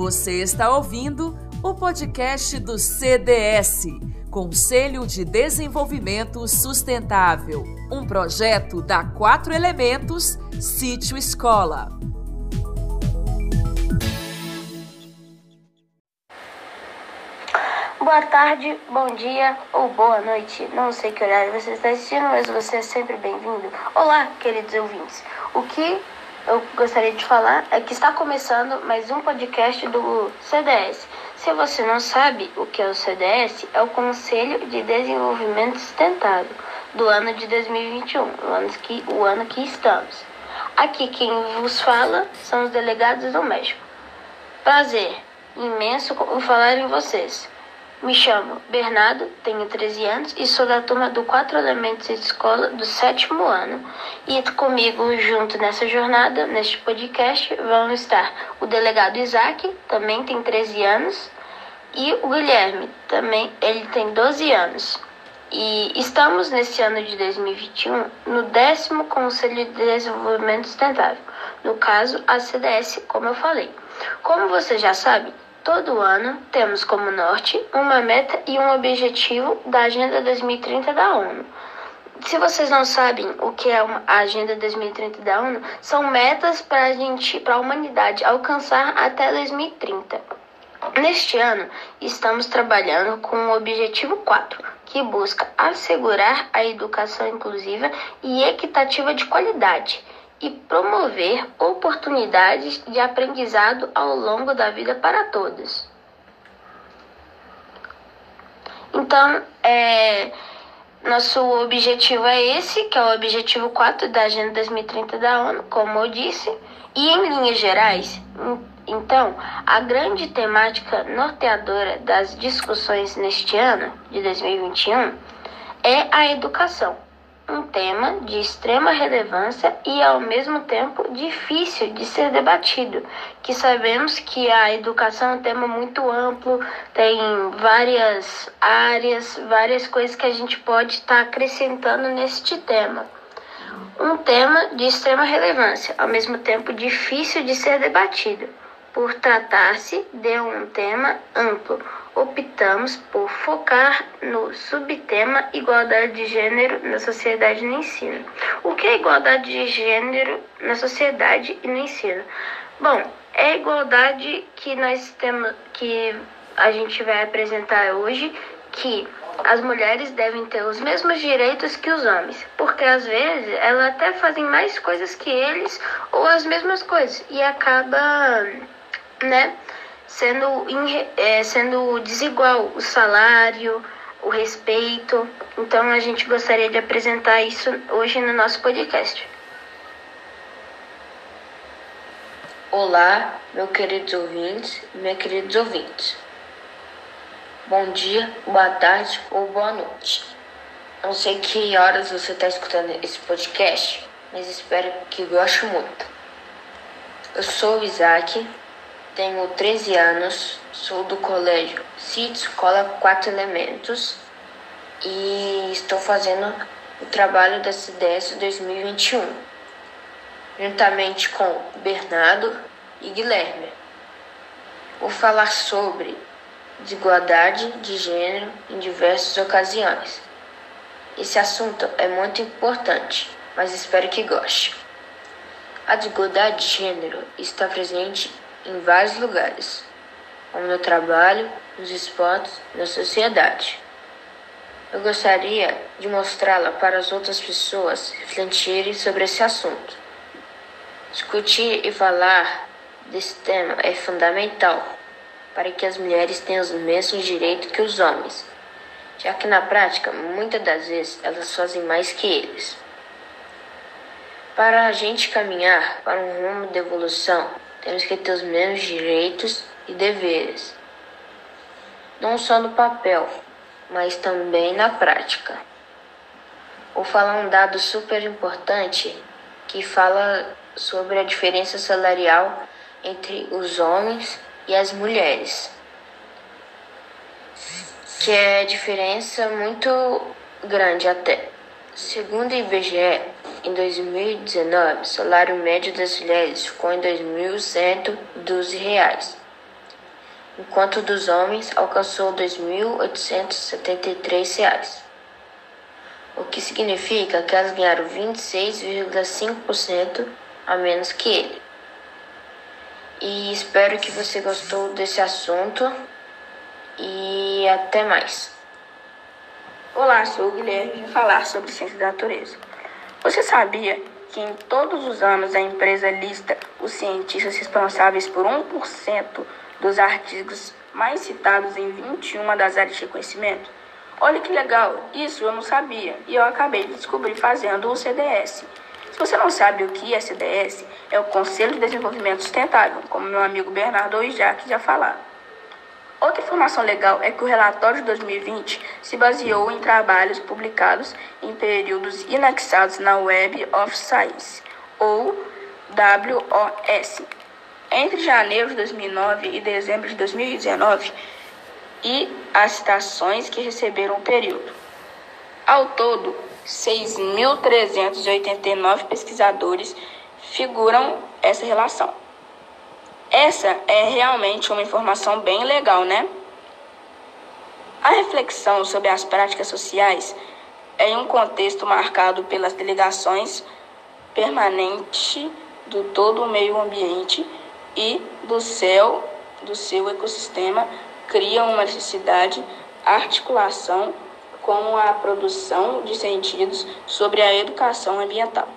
Você está ouvindo o podcast do CDS, Conselho de Desenvolvimento Sustentável, um projeto da Quatro Elementos Sítio Escola. Boa tarde, bom dia ou boa noite. Não sei que horário você está assistindo, mas você é sempre bem-vindo. Olá, queridos ouvintes. O que eu gostaria de falar é que está começando mais um podcast do CDS. Se você não sabe o que é o CDS, é o Conselho de Desenvolvimento Sustentável do ano de 2021, o ano que, o ano que estamos. Aqui quem vos fala são os delegados do México. Prazer imenso em falar em vocês. Me chamo Bernardo, tenho 13 anos e sou da turma do Quatro Elementos de Escola do sétimo ano. E comigo, junto nessa jornada, neste podcast, vão estar o delegado Isaac, também tem 13 anos, e o Guilherme, também, ele tem 12 anos. E estamos nesse ano de 2021 no décimo Conselho de Desenvolvimento Sustentável, no caso a CDS, como eu falei. Como você já sabe, Todo ano temos como norte uma meta e um objetivo da Agenda 2030 da ONU. Se vocês não sabem o que é a Agenda 2030 da ONU, são metas para a gente, para a humanidade alcançar até 2030. Neste ano, estamos trabalhando com o objetivo 4, que busca assegurar a educação inclusiva e equitativa de qualidade e promover oportunidades de aprendizado ao longo da vida para todos. Então, é, nosso objetivo é esse, que é o objetivo 4 da Agenda 2030 da ONU, como eu disse, e em linhas gerais, então, a grande temática norteadora das discussões neste ano, de 2021, é a educação um tema de extrema relevância e ao mesmo tempo difícil de ser debatido, que sabemos que a educação é um tema muito amplo, tem várias áreas, várias coisas que a gente pode estar tá acrescentando neste tema. Um tema de extrema relevância, ao mesmo tempo difícil de ser debatido, por tratar-se de um tema amplo optamos por focar no subtema igualdade de gênero na sociedade e no ensino. O que é igualdade de gênero na sociedade e no ensino? Bom, é a igualdade que nós temos que a gente vai apresentar hoje que as mulheres devem ter os mesmos direitos que os homens, porque às vezes elas até fazem mais coisas que eles ou as mesmas coisas e acaba, né, sendo, é, sendo desigual o salário, o respeito. Então a gente gostaria de apresentar isso hoje no nosso podcast. Olá, meus queridos ouvintes minhas queridos ouvintes. Bom dia, boa tarde ou boa noite. Não sei que horas você está escutando esse podcast, mas espero que goste muito. Eu sou o Isaac, tenho 13 anos, sou do colégio CIT Escola Quatro Elementos e estou fazendo o trabalho da CDS 2021, juntamente com Bernardo e Guilherme. Vou falar sobre desigualdade de gênero em diversas ocasiões. Esse assunto é muito importante, mas espero que goste. A desigualdade de gênero está presente em vários lugares, como no trabalho, nos esportes, na sociedade. Eu gostaria de mostrá-la para as outras pessoas refletirem sobre esse assunto. Discutir e falar desse tema é fundamental para que as mulheres tenham os mesmos direitos que os homens, já que na prática, muitas das vezes, elas fazem mais que eles. Para a gente caminhar para um rumo de evolução, temos que ter os mesmos direitos e deveres, não só no papel, mas também na prática. Vou falar um dado super importante que fala sobre a diferença salarial entre os homens e as mulheres. Que é diferença muito grande até. Segundo o IBGE, em 2019, o salário médio das mulheres ficou em R$ 2.112. enquanto dos homens alcançou R$ 2.873, o que significa que elas ganharam 26,5% a menos que ele. E espero que você gostou desse assunto e até mais. Olá, sou o Guilherme e falar sobre ciência da natureza. Você sabia que em todos os anos a empresa lista os cientistas responsáveis por 1% dos artigos mais citados em 21 das áreas de conhecimento? Olha que legal, isso eu não sabia e eu acabei de descobrir fazendo o CDS. Se você não sabe o que é CDS, é o Conselho de Desenvolvimento Sustentável, como meu amigo Bernardo Oijac já falaram. Outra informação legal é que o relatório de 2020 se baseou em trabalhos publicados em períodos inexados na Web of Science, ou WOS, entre janeiro de 2009 e dezembro de 2019, e as citações que receberam o período. Ao todo, 6.389 pesquisadores figuram essa relação. Essa é realmente uma informação bem legal, né? A reflexão sobre as práticas sociais é em um contexto marcado pelas delegações permanentes do todo o meio ambiente e do céu do seu ecossistema cria uma necessidade articulação com a produção de sentidos sobre a educação ambiental.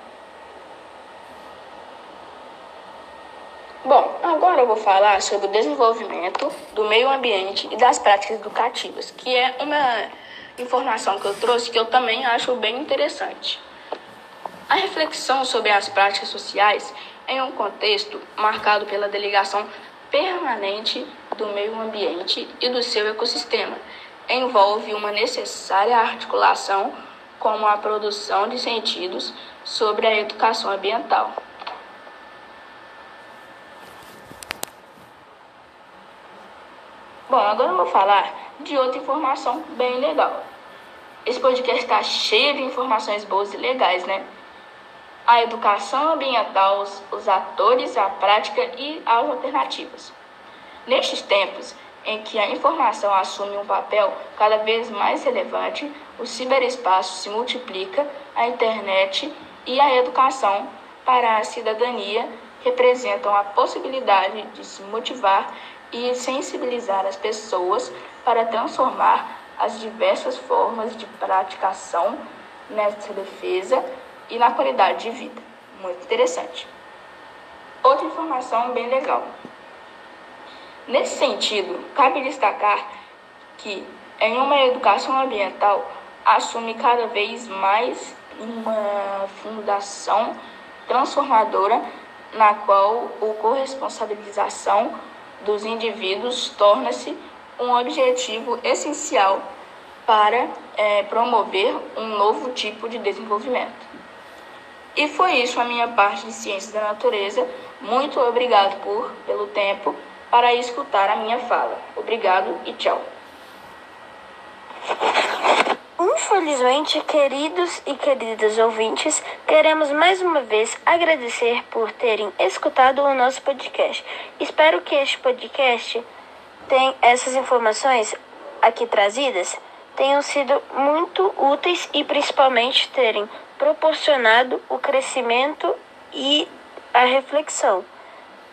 Bom, agora eu vou falar sobre o desenvolvimento do meio ambiente e das práticas educativas, que é uma informação que eu trouxe que eu também acho bem interessante. A reflexão sobre as práticas sociais em um contexto marcado pela delegação permanente do meio ambiente e do seu ecossistema envolve uma necessária articulação com a produção de sentidos sobre a educação ambiental. Bom, agora eu vou falar de outra informação bem legal. Esse podcast está cheio de informações boas e legais, né? A educação ambiental, os, os atores, a prática e as alternativas. Nestes tempos em que a informação assume um papel cada vez mais relevante, o ciberespaço se multiplica, a internet e a educação para a cidadania representam a possibilidade de se motivar e sensibilizar as pessoas para transformar as diversas formas de praticação nessa defesa e na qualidade de vida. Muito interessante. Outra informação bem legal. Nesse sentido, cabe destacar que em uma educação ambiental assume cada vez mais uma fundação transformadora na qual o corresponsabilização dos indivíduos torna-se um objetivo essencial para é, promover um novo tipo de desenvolvimento. E foi isso a minha parte de Ciências da Natureza. Muito obrigado por pelo tempo para escutar a minha fala. Obrigado e tchau. Infelizmente, queridos e queridas ouvintes, queremos mais uma vez agradecer por terem escutado o nosso podcast. Espero que este podcast tenha essas informações aqui trazidas tenham sido muito úteis e principalmente terem proporcionado o crescimento e a reflexão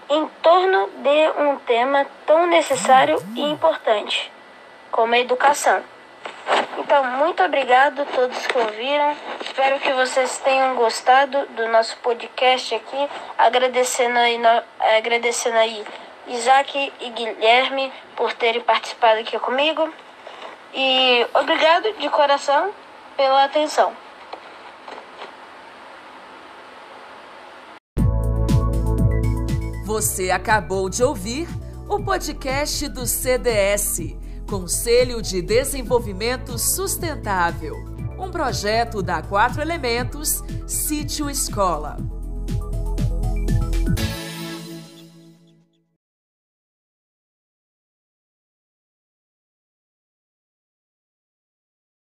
em torno de um tema tão necessário e importante como a educação. Então, muito obrigado a todos que ouviram. Espero que vocês tenham gostado do nosso podcast aqui. Agradecendo aí, agradecendo aí Isaac e Guilherme por terem participado aqui comigo. E obrigado de coração pela atenção. Você acabou de ouvir o podcast do CDS Conselho de Desenvolvimento Sustentável, um projeto da Quatro Elementos, Sítio Escola.